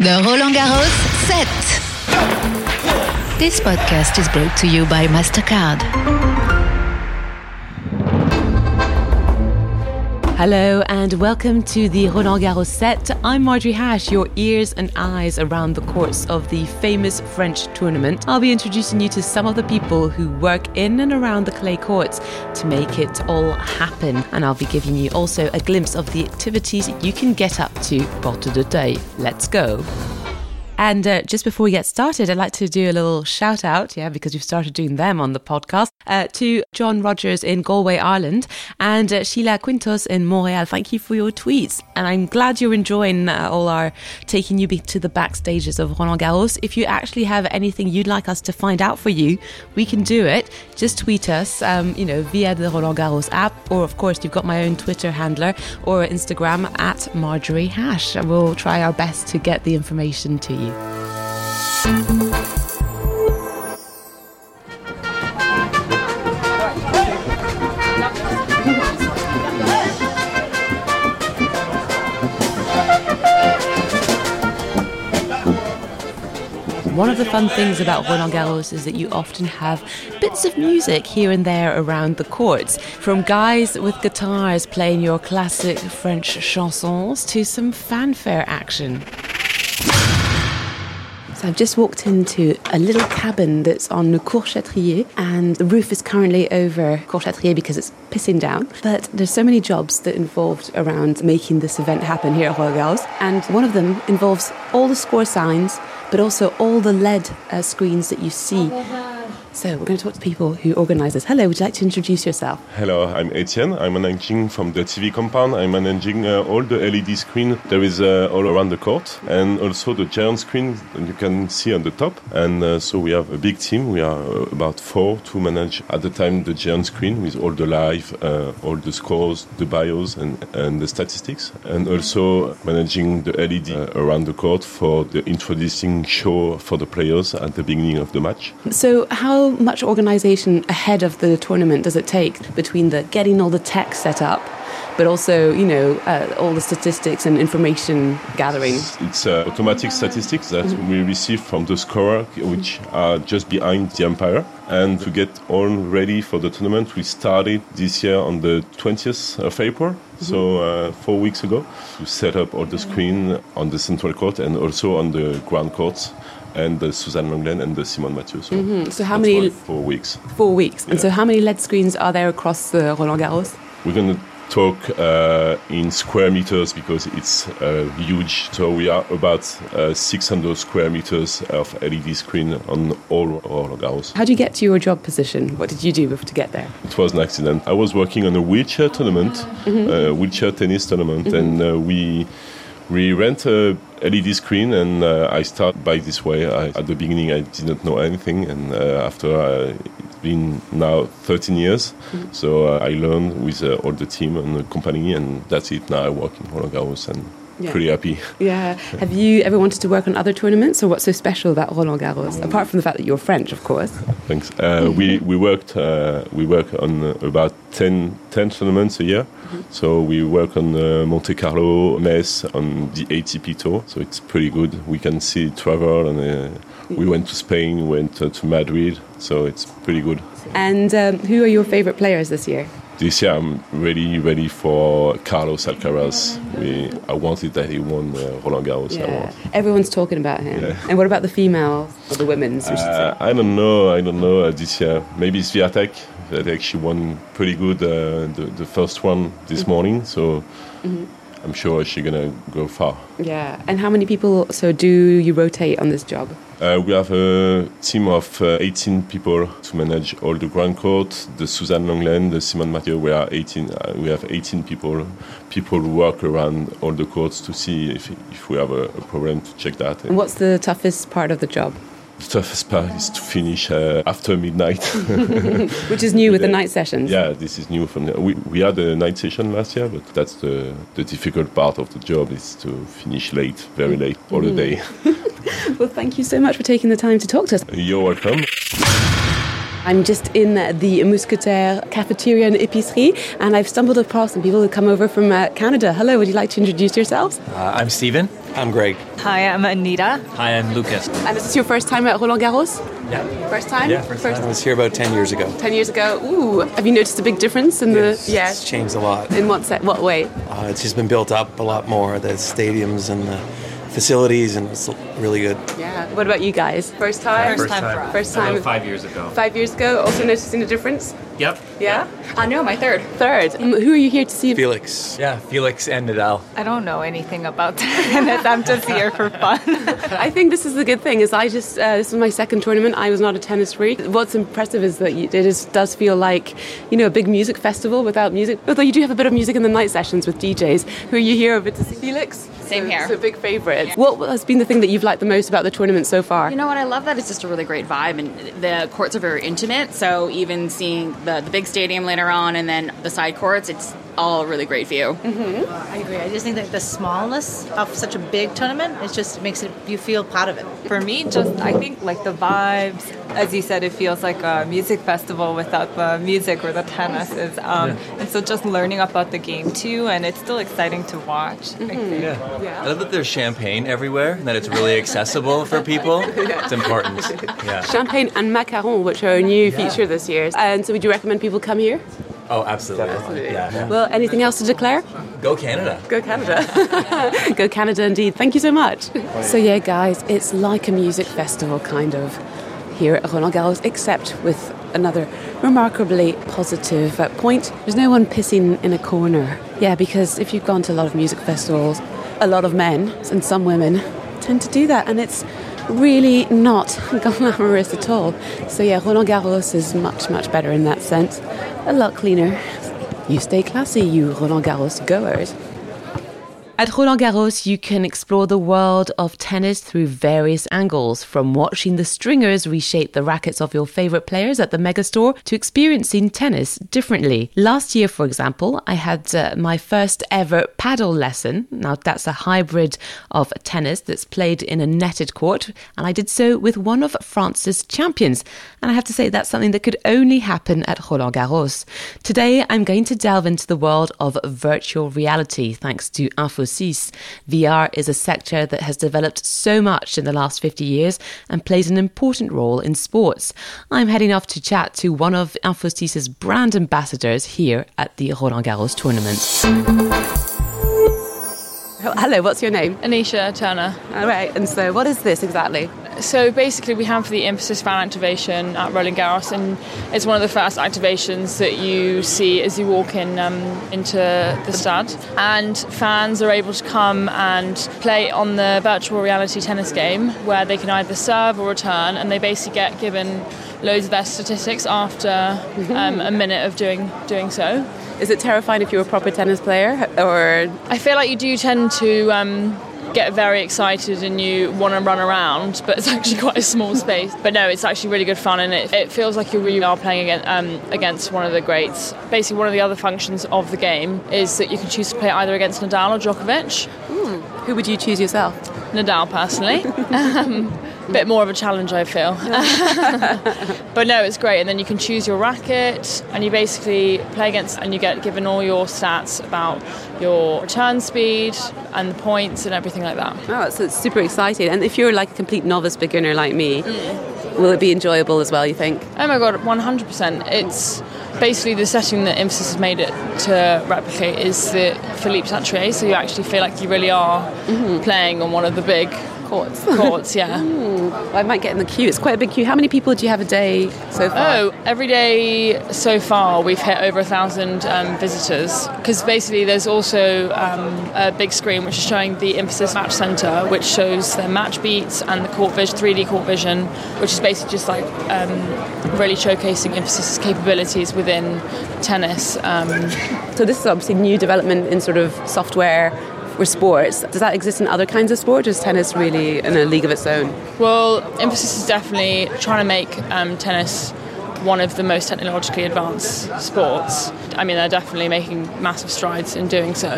The Roland Garros set. This podcast is brought to you by MasterCard. Hello and welcome to the Roland Garros set. I'm Marjorie Hash, your ears and eyes around the courts of the famous French tournament. I'll be introducing you to some of the people who work in and around the clay courts to make it all happen. And I'll be giving you also a glimpse of the activities you can get up to Porte d'Auteuil. Let's go. And uh, just before we get started, I'd like to do a little shout out, yeah, because we've started doing them on the podcast, uh, to John Rogers in Galway, Ireland, and uh, Sheila Quintos in Montreal. Thank you for your tweets. And I'm glad you're enjoying uh, all our taking you to the backstages of Roland Garros. If you actually have anything you'd like us to find out for you, we can do it. Just tweet us, um, you know, via the Roland Garros app, or of course, you've got my own Twitter handler or Instagram at Marjorie Hash. We'll try our best to get the information to you One of the fun things about Roland Garros is that you often have bits of music here and there around the courts, from guys with guitars playing your classic French chansons to some fanfare action. I've just walked into a little cabin that's on Le Cours Chatrier, and the roof is currently over Cours Chatrier because it's pissing down. But there's so many jobs that involved around making this event happen here at Roland Garros, and one of them involves all the score signs, but also all the LED uh, screens that you see. So we're going to talk to people who organise this. Hello, would you like to introduce yourself? Hello, I'm Etienne. I'm managing from the TV compound. I'm managing uh, all the LED screen there is uh, all around the court, and also the giant screen you can see on the top. And uh, so we have a big team. We are uh, about four to manage at the time the giant screen with all the live, uh, all the scores, the bios, and, and the statistics, and also managing the LED uh, around the court for the introducing show for the players at the beginning of the match. So how how much organisation ahead of the tournament does it take between the getting all the tech set up? But also, you know, uh, all the statistics and information gathering. It's, it's uh, automatic statistics that mm-hmm. we receive from the scorer, which are just behind the umpire. And to get all ready for the tournament, we started this year on the 20th of April, mm-hmm. so uh, four weeks ago, to set up all the screen on the central court and also on the ground courts and the Suzanne Lenglen and the Simon Mathieu. So, mm-hmm. so how many? Four weeks. Four weeks. Yeah. And so how many LED screens are there across the Roland Garros? We're going to talk uh, in square meters because it's uh, huge. So we are about uh, 600 square meters of LED screen on all Roland Garros. How did you get to your job position? What did you do to get there? It was an accident. I was working on a wheelchair tournament, mm-hmm. wheelchair tennis tournament, mm-hmm. and uh, we we rent a LED screen, and uh, I start by this way. I, at the beginning, I didn't know anything, and uh, after uh, it's been now 13 years, mm-hmm. so uh, I learned with uh, all the team and the company, and that's it. Now I work in Roland Garros and. Yeah. Pretty happy. Yeah. Have you ever wanted to work on other tournaments, or what's so special about Roland Garros? Apart from the fact that you're French, of course. Thanks. Uh, we we worked we work on about 10, 10 tournaments a year. So we work on uh, Monte Carlo, Metz, on the ATP tour. So it's pretty good. We can see travel, and uh, we went to Spain, went uh, to Madrid. So it's pretty good. And um, who are your favorite players this year? This year I'm really ready for Carlos Alcaraz. We, I wanted that he won uh, Roland Garros. Yeah. Everyone's talking about him. Yeah. And what about the females or the women's? Uh, I don't know. I don't know uh, this year. Maybe Swiatek that actually won pretty good uh, the, the first one this mm-hmm. morning. So mm-hmm. I'm sure she's gonna go far. Yeah. And how many people so do you rotate on this job? Uh, we have a team of uh, 18 people to manage all the ground court, the Suzanne Lenglen, the Simon Mathieu. We are 18. Uh, we have 18 people. People who work around all the courts to see if, if we have a, a problem to check that. And what's the toughest part of the job? The toughest part is to finish uh, after midnight. Which is new with the night sessions. Yeah, this is new. From we, we had a night session last year, but that's the, the difficult part of the job is to finish late, very late, all the day. well, thank you so much for taking the time to talk to us. You're welcome. I'm just in the Mousquetaire cafeteria and épicerie, and I've stumbled across some people who come over from uh, Canada. Hello, would you like to introduce yourselves? Uh, I'm Stephen. I'm Greg. Hi, I'm Anita. Hi, I'm Lucas. And this is this your first time at Roland Garros? Yeah. First time? Yeah, first I was here about 10 years ago. 10 years ago. Ooh, have you noticed a big difference in It's, the. Yeah. it's changed a lot. In what set? What way? Uh, it's just been built up a lot more, the stadiums and the facilities, and it's really good. Yeah. What about you guys? First time? First time for us. First time. Five years ago. Five years ago. Also noticing a difference? Yep. Yeah? I know, my third. Third. Um, who are you here to see? Felix. Yeah, Felix and Nadal. I don't know anything about tennis. I'm just here for fun. I think this is the good thing. Is I just uh, this was my second tournament. I was not a tennis freak. What's impressive is that you, it is, does feel like you know a big music festival without music. Although you do have a bit of music in the night sessions with DJs. Who are you here over to see? Felix. Same So- here. So big favourite. What has been the thing that you've liked the most about the tournament so far? You know what? I love that it's just a really great vibe, and the courts are very intimate. So even seeing the, the big stadium later on, and then the side courts, it's all a really great view. I agree. I just think that the smallness of such a big tournament, it just makes it you feel part of it. For me, just I think like the vibes, as you said, it feels like a music festival without the music or the tennis is. Um, And so just learning about the game too, and it's still exciting to watch. I think. Yeah. I love that there's champagne everywhere and that it's really accessible for people. It's important. Yeah. Champagne and macaron, which are a new feature this year. And so, would you recommend people come here? Oh, absolutely. Yeah. Well, anything else to declare? Go Canada. Go Canada. Go Canada indeed. Thank you so much. So, yeah, guys, it's like a music festival kind of here at Roland Garros, except with another remarkably uh, point. There's no one pissing in a corner. Yeah, because if you've gone to a lot of music festivals, a lot of men and some women tend to do that, and it's really not glamorous at all. So, yeah, Roland Garros is much, much better in that sense. A lot cleaner. You stay classy, you Roland Garros goers. At Roland Garros, you can explore the world of tennis through various angles, from watching the stringers reshape the rackets of your favorite players at the megastore to experiencing tennis differently. Last year, for example, I had uh, my first ever paddle lesson. Now, that's a hybrid of tennis that's played in a netted court, and I did so with one of France's champions. And I have to say, that's something that could only happen at Roland Garros. Today, I'm going to delve into the world of virtual reality thanks to Info VR is a sector that has developed so much in the last 50 years and plays an important role in sports. I'm heading off to chat to one of Infosys's brand ambassadors here at the Roland Garros tournament. Oh, hello, what's your name? Anisha Turner. All right, and so what is this exactly? So basically, we have the Infosys fan activation at Roland Garros, and it's one of the first activations that you see as you walk in um, into the stud. And fans are able to come and play on the virtual reality tennis game, where they can either serve or return, and they basically get given loads of their statistics after um, a minute of doing doing so. Is it terrifying if you're a proper tennis player, or I feel like you do tend to um, get very excited and you want to run around, but it's actually quite a small space. But no, it's actually really good fun and it, it feels like you really are playing against, um, against one of the greats. Basically, one of the other functions of the game is that you can choose to play either against Nadal or Djokovic. who would you choose yourself? Nadal, personally. um, bit more of a challenge, I feel. but no, it's great. And then you can choose your racket and you basically play against, and you get given all your stats about your return speed and the points and everything like that. Oh, so it's super exciting. And if you're like a complete novice beginner like me, mm. will it be enjoyable as well, you think? Oh my god, 100%. It's basically the setting that Infosys has made it to replicate is the Philippe Chatrier, so you actually feel like you really are mm-hmm. playing on one of the big Courts. courts, yeah. I might get in the queue. It's quite a big queue. How many people do you have a day so far? Oh, every day so far we've hit over a thousand um, visitors because basically there's also um, a big screen which is showing the Infosys Match Centre, which shows their match beats and the court vision, 3D court vision, which is basically just like um, really showcasing Infosys' capabilities within tennis. Um, So this is obviously new development in sort of software for sports. Does that exist in other kinds of sport? Is tennis really in a league of its own? Well, Infosys is definitely trying to make um, tennis one of the most technologically advanced sports. I mean, they're definitely making massive strides in doing so.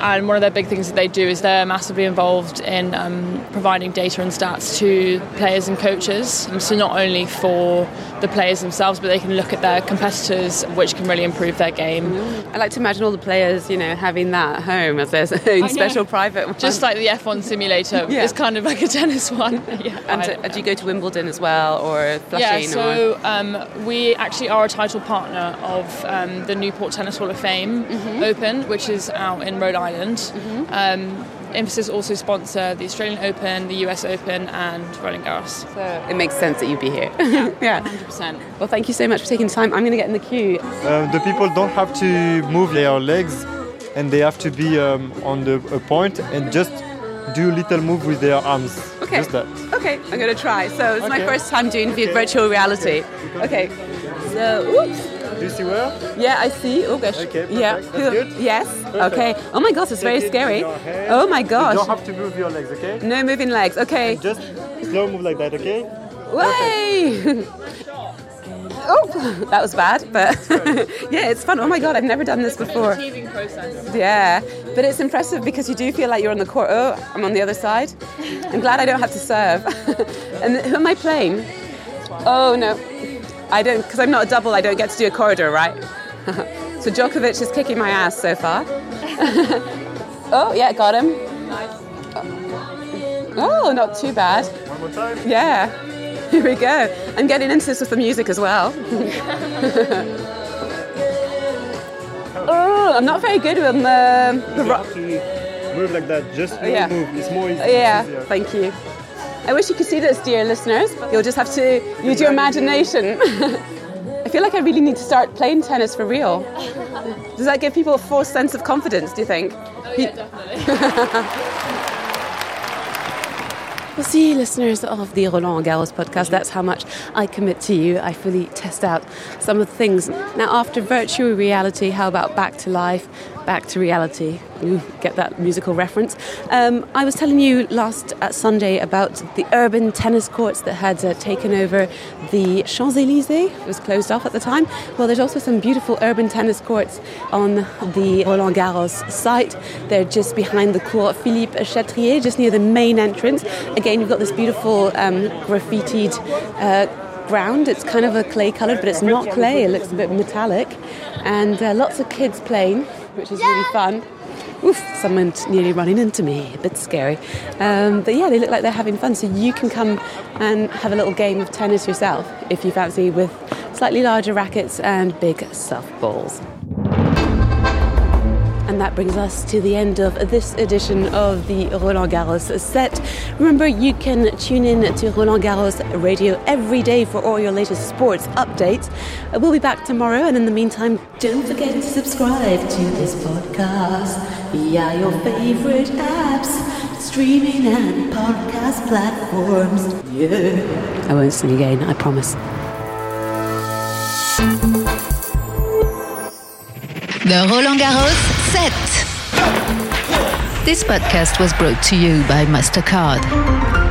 And one of their big things that they do is they're massively involved in um, providing data and stats to players and coaches. Um, So not only for the players themselves, but they can look at their competitors, which can really improve their game. I like to imagine all the players, you know, having that at home as their own special private one. Just like the F1 simulator, Yeah. it's kind of like a tennis one. yeah. And do you go to Wimbledon as well, or Flushing? Yeah, so um, we actually are a title partner of um, the Newport Tennis Hall of Fame Mm-hmm. Open, which is out in Rhode Island. Um, Infosys also sponsor the Australian Open, the US Open, and Roland Garros. So it makes sense that you'd be here. yeah. 100%. Well, thank you so much for taking the time. I'm going to get in the queue. Um, the people don't have to move their legs and they have to be um, on the a point and just do little move with their arms. Okay. Just that. Okay, I'm going to try. So it's my first time doing vi- virtual reality. Okay. So, oops. Do you see where? Yeah, I see. Oh gosh. Okay, perfect. Yeah. That's good. Yes. Okay. Oh my gosh, it's very it scary. with your hand. Oh my gosh. You don't have to move your legs, okay? No moving legs. Okay. Just slow move like that, okay? Way! oh, that was bad, but yeah, it's fun. Oh my god, I've never done this before. Yeah, but it's impressive because you do feel like you're on the court. Oh, I'm on the other side. I'm glad I don't have to serve. and who am I playing? Oh no, I don't because I'm not a double. I don't get to do a corridor, right? so Djokovic is kicking my ass so far. oh yeah, got him. Oh, not too bad. One more time. Yeah, here we go. I'm getting into this with the music as well. oh, I'm not very good with the, the You rock. have to move like that. Just no Yeah. move. It's more easy. Yeah, easier. thank you. I wish you could see this, dear listeners. You'll just have to use your imagination. I feel like I really need to start playing tennis for real. Does that give people a false sense of confidence, do you think? Oh, yeah, definitely. Well, see, listeners of the Roland Garros podcast, that's how much I commit to you. I fully test out some of the things. Now, after virtual reality, how about back to life, back to reality? You get that musical reference. Um, I was telling you last uh, Sunday about the urban tennis courts that had uh, taken over the Champs Elysees. It was closed off at the time. Well, there's also some beautiful urban tennis courts on the Roland Garros site. They're just behind the Cours Philippe Chatrier, just near the main entrance. Again, you've got this beautiful um, graffitied uh, ground. It's kind of a clay coloured, but it's not clay. It looks a bit metallic. And uh, lots of kids playing, which is really fun. Oof, someone's nearly running into me. A bit scary. Um, but yeah, they look like they're having fun. So you can come and have a little game of tennis yourself if you fancy, with slightly larger rackets and big softballs. That brings us to the end of this edition of the Roland Garros set. Remember, you can tune in to Roland Garros radio every day for all your latest sports updates. We'll be back tomorrow, and in the meantime, don't forget to subscribe to this podcast via your favorite apps, streaming and podcast platforms. Yeah. I won't sing again, I promise. The Roland Garros set. This podcast was brought to you by MasterCard.